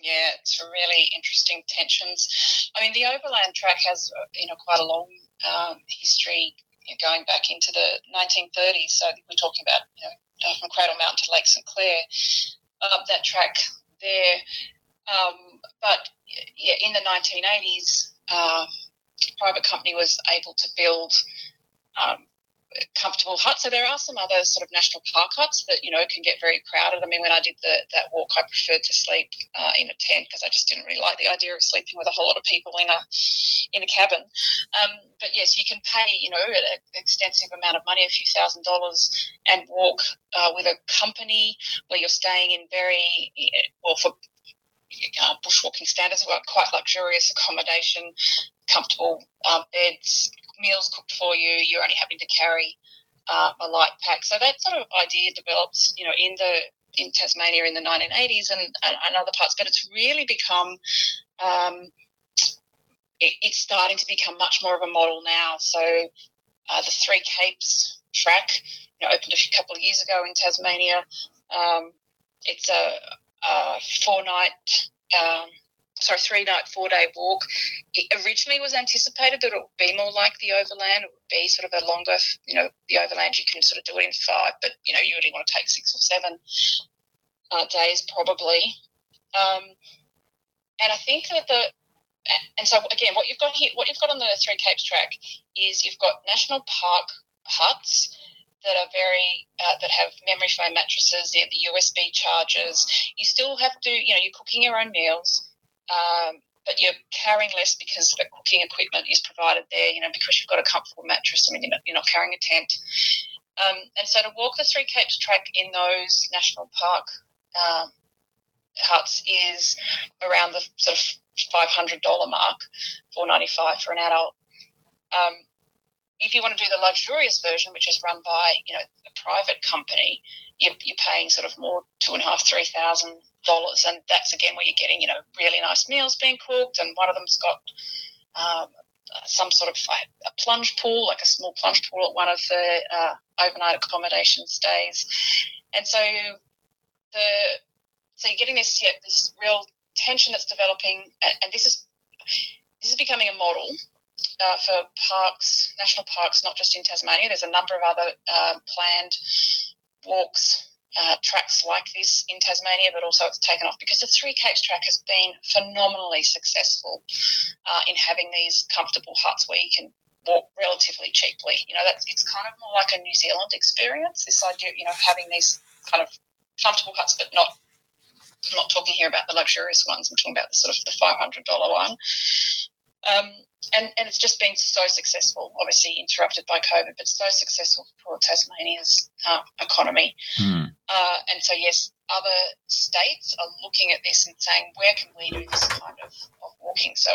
Yeah, it's really interesting tensions. I mean, the overland track has you know quite a long um, history you know, going back into the 1930s. So we're talking about you know from Cradle Mountain to Lake St Clair, uh, that track there. Um, but yeah, in the 1980s, uh, private company was able to build um, comfortable hut. So there are some other sort of national park huts that you know can get very crowded. I mean, when I did the, that walk, I preferred to sleep uh, in a tent because I just didn't really like the idea of sleeping with a whole lot of people in a in a cabin. Um, but yes, you can pay you know an extensive amount of money, a few thousand dollars, and walk uh, with a company where you're staying in very well for uh, bushwalking standards, quite luxurious accommodation, comfortable um, beds, meals cooked for you. You're only having to carry uh, a light pack. So that sort of idea develops, you know, in the in Tasmania in the 1980s and, and, and other parts, but it's really become um, it, it's starting to become much more of a model now. So uh, the Three Capes track, you know, opened a couple of years ago in Tasmania. Um, it's a, a four night um, sorry, three night, four day walk. It originally was anticipated that it would be more like the overland. It would be sort of a longer, you know, the overland you can sort of do it in five, but you know, you really want to take six or seven uh, days probably. Um, and I think that the and so again, what you've got here, what you've got on the Three Capes track is you've got national park huts that are very uh, that have memory foam mattresses, the USB chargers. You still have to, you know, you're cooking your own meals, um, but you're carrying less because the cooking equipment is provided there. You know, because you've got a comfortable mattress. I mean, you're not, you're not carrying a tent. Um, and so to walk the Three Capes track in those national park um, huts is around the sort of $500 mark, 495 for an adult. Um, if you want to do the luxurious version, which is run by you know a private company, you're, you're paying sort of more two and a half, three thousand dollars, and that's again where you're getting you know really nice meals being cooked, and one of them's got um, some sort of a plunge pool, like a small plunge pool at one of the uh, overnight accommodation stays, and so the so you're getting this yeah, this real tension that's developing, and, this is this is becoming a model uh, for parks, national parks, not just in Tasmania. There's a number of other uh, planned walks, uh, tracks like this in Tasmania, but also it's taken off because the Three Capes track has been phenomenally successful uh, in having these comfortable huts where you can walk relatively cheaply. You know, that's it's kind of more like a New Zealand experience. This idea, you know, having these kind of comfortable huts, but not. I'm not talking here about the luxurious ones. I'm talking about the sort of the five hundred dollar one. Um, and, and it's just been so successful, obviously interrupted by COVID, but so successful for Tasmania's uh, economy. Mm. Uh, and so, yes, other states are looking at this and saying, where can we do this kind of, of walking? So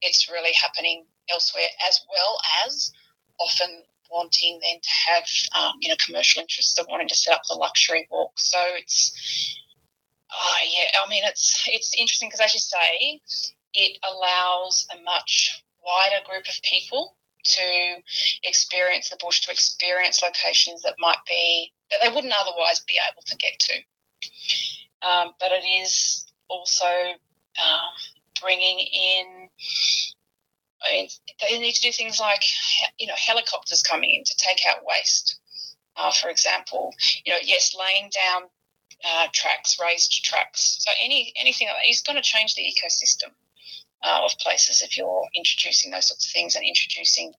it's really happening elsewhere, as well as often wanting then to have, um, you know, commercial interests of wanting to set up the luxury walk. So it's, oh, yeah, I mean, it's, it's interesting because, as you say, it allows a much wider group of people to experience the bush, to experience locations that might be that they wouldn't otherwise be able to get to. Um, but it is also um, bringing in. I mean, they need to do things like, you know, helicopters coming in to take out waste. Uh, for example, you know, yes, laying down uh, tracks, raised tracks. So any anything like that is going to change the ecosystem uh, of places if you're introducing those sorts of things and introducing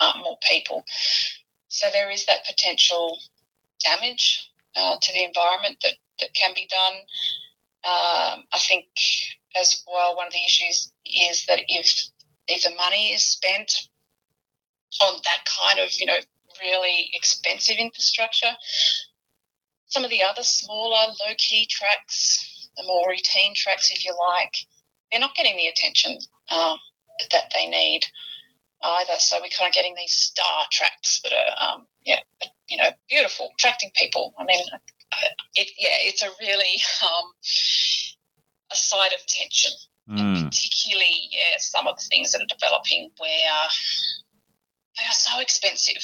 uh, more people. So there is that potential damage uh, to the environment that, that can be done. Um, I think as well, one of the issues is that if if the money is spent on that kind of you know really expensive infrastructure, some of the other smaller low key tracks, the more routine tracks, if you like, they're not getting the attention um, that they need either. So we're kind of getting these star tracks that are, um, yeah, you know, beautiful, attracting people. I mean, it, yeah, it's a really um, a side of tension. Mm. particularly, yeah, some of the things that are developing where they are so expensive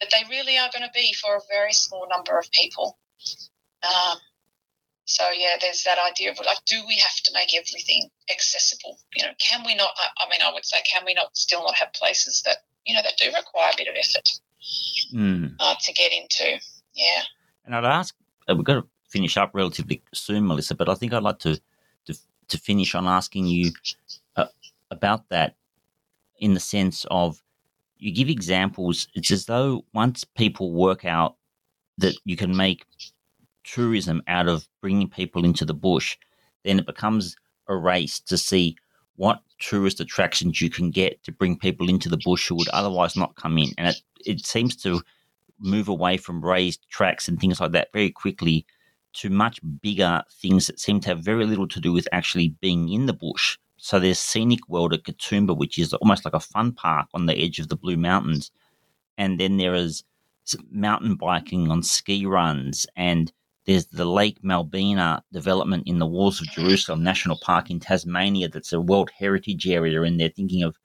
that they really are going to be for a very small number of people. Um, so yeah, there's that idea of like, do we have to make everything accessible? You know, can we not? I, I mean, I would say, can we not still not have places that you know that do require a bit of effort mm. uh, to get into? Yeah. And I'd ask, uh, we've got to finish up relatively soon, Melissa, but I think I'd like to to, to finish on asking you uh, about that in the sense of you give examples. It's as though once people work out that you can make tourism out of bringing people into the bush, then it becomes a race to see what tourist attractions you can get to bring people into the bush who would otherwise not come in. And it, it seems to move away from raised tracks and things like that very quickly to much bigger things that seem to have very little to do with actually being in the bush. So there's Scenic World at Katoomba, which is almost like a fun park on the edge of the Blue Mountains. And then there is mountain biking on ski runs and there's the Lake Malbena development in the Walls of Jerusalem National Park in Tasmania that's a World Heritage Area, and they're thinking of,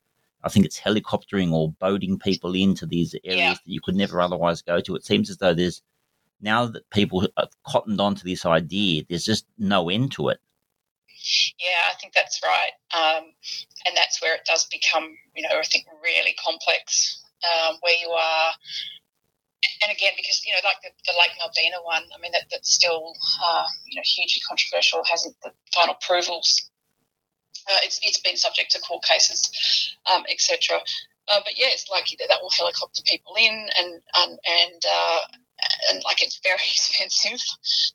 I think it's helicoptering or boating people into these areas yeah. that you could never otherwise go to. It seems as though there's, now that people have cottoned onto this idea, there's just no end to it. Yeah, I think that's right. Um, and that's where it does become, you know, I think really complex, um, where you are and again, because you know, like the, the Lake Malbena one, I mean, that, that's still uh, you know hugely controversial, hasn't the final approvals. Uh, it's, it's been subject to court cases, um, etc. Uh, but yeah, it's likely that that will helicopter people in, and and and, uh, and like it's very expensive,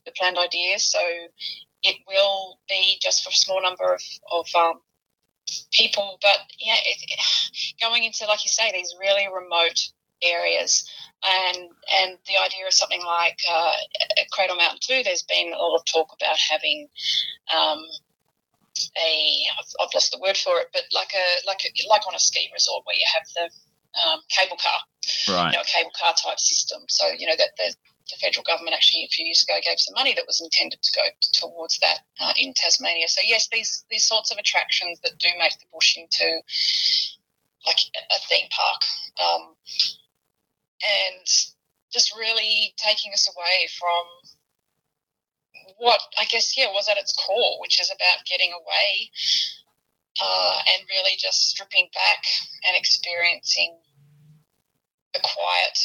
the planned ideas. So it will be just for a small number of of um, people. But yeah, it, going into like you say, these really remote areas. And and the idea of something like uh, at Cradle Mountain too, there's been a lot of talk about having um, a I've, I've lost the word for it, but like a like a, like on a ski resort where you have the um, cable car, right? You know, a cable car type system. So you know that the, the federal government actually a few years ago gave some money that was intended to go towards that uh, in Tasmania. So yes, these these sorts of attractions that do make the bush into like a theme park, um, and just really taking us away from what I guess, yeah, was at its core, which is about getting away uh, and really just stripping back and experiencing the quiet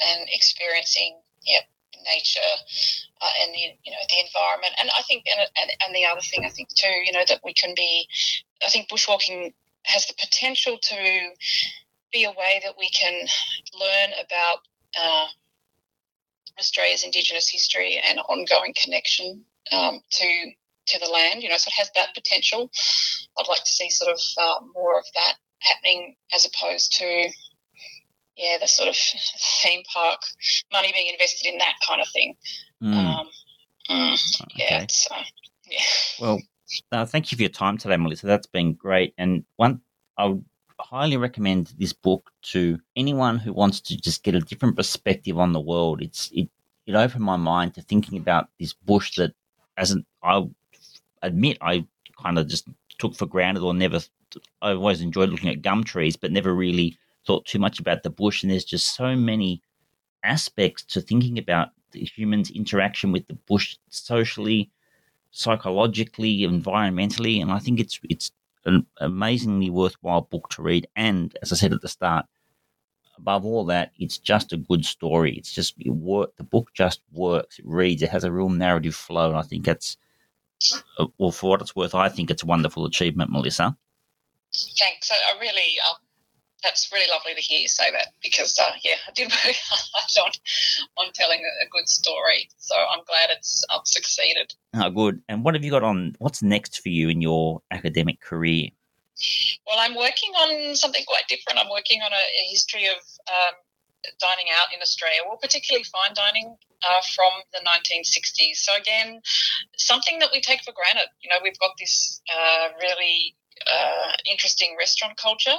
and experiencing, yeah, nature uh, and the you know the environment. And I think, and, and and the other thing I think too, you know, that we can be, I think bushwalking has the potential to be a way that we can learn about. Uh, Australia's Indigenous history and ongoing connection um, to to the land. You know, so it has that potential. I'd like to see sort of uh, more of that happening as opposed to yeah the sort of theme park money being invested in that kind of thing. Mm. Um, mm, okay. Yeah. So, yeah. Well, uh, thank you for your time today, Melissa. That's been great. And one, I highly recommend this book to anyone who wants to just get a different perspective on the world. It's it it opened my mind to thinking about this bush that, as an I admit, I kind of just took for granted or never. I always enjoyed looking at gum trees, but never really thought too much about the bush. And there's just so many aspects to thinking about the human's interaction with the bush socially, psychologically, environmentally, and I think it's it's an amazingly worthwhile book to read. And as I said at the start, above all that, it's just a good story. It's just it work. The book just works. It reads. It has a real narrative flow. And I think that's uh, well, for what it's worth, I think it's a wonderful achievement, Melissa. Thanks. I really, um, that's really lovely to hear you say that because, uh, yeah, I did work hard on, on telling a, good story. So I'm glad it's um, succeeded. Oh, good. And what have you got on? What's next for you in your academic career? Well, I'm working on something quite different. I'm working on a, a history of um, dining out in Australia, well, particularly fine dining uh, from the 1960s. So, again, something that we take for granted. You know, we've got this uh, really uh, interesting restaurant culture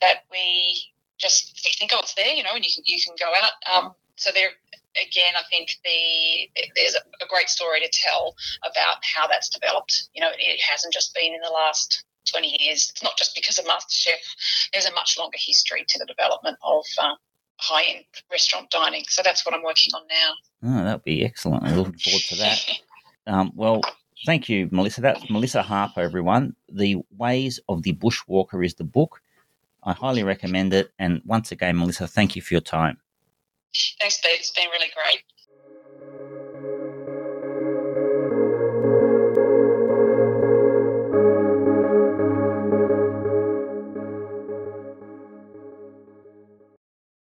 that we just think, oh, it's there, you know, and you can, you can go out. Um, so there, again, I think the there's a, a, great story to tell about how that's developed. You know, it hasn't just been in the last 20 years. It's not just because of MasterChef. There's a much longer history to the development of uh, high end restaurant dining. So that's what I'm working on now. Oh, that'd be excellent. I'm looking forward to that. um, well, thank you, Melissa. That's Melissa Harper, everyone. The Ways of the Bushwalker is the book. I highly recommend it. And once again, Melissa, thank you for your time. Thanks, Pete. It's been really great.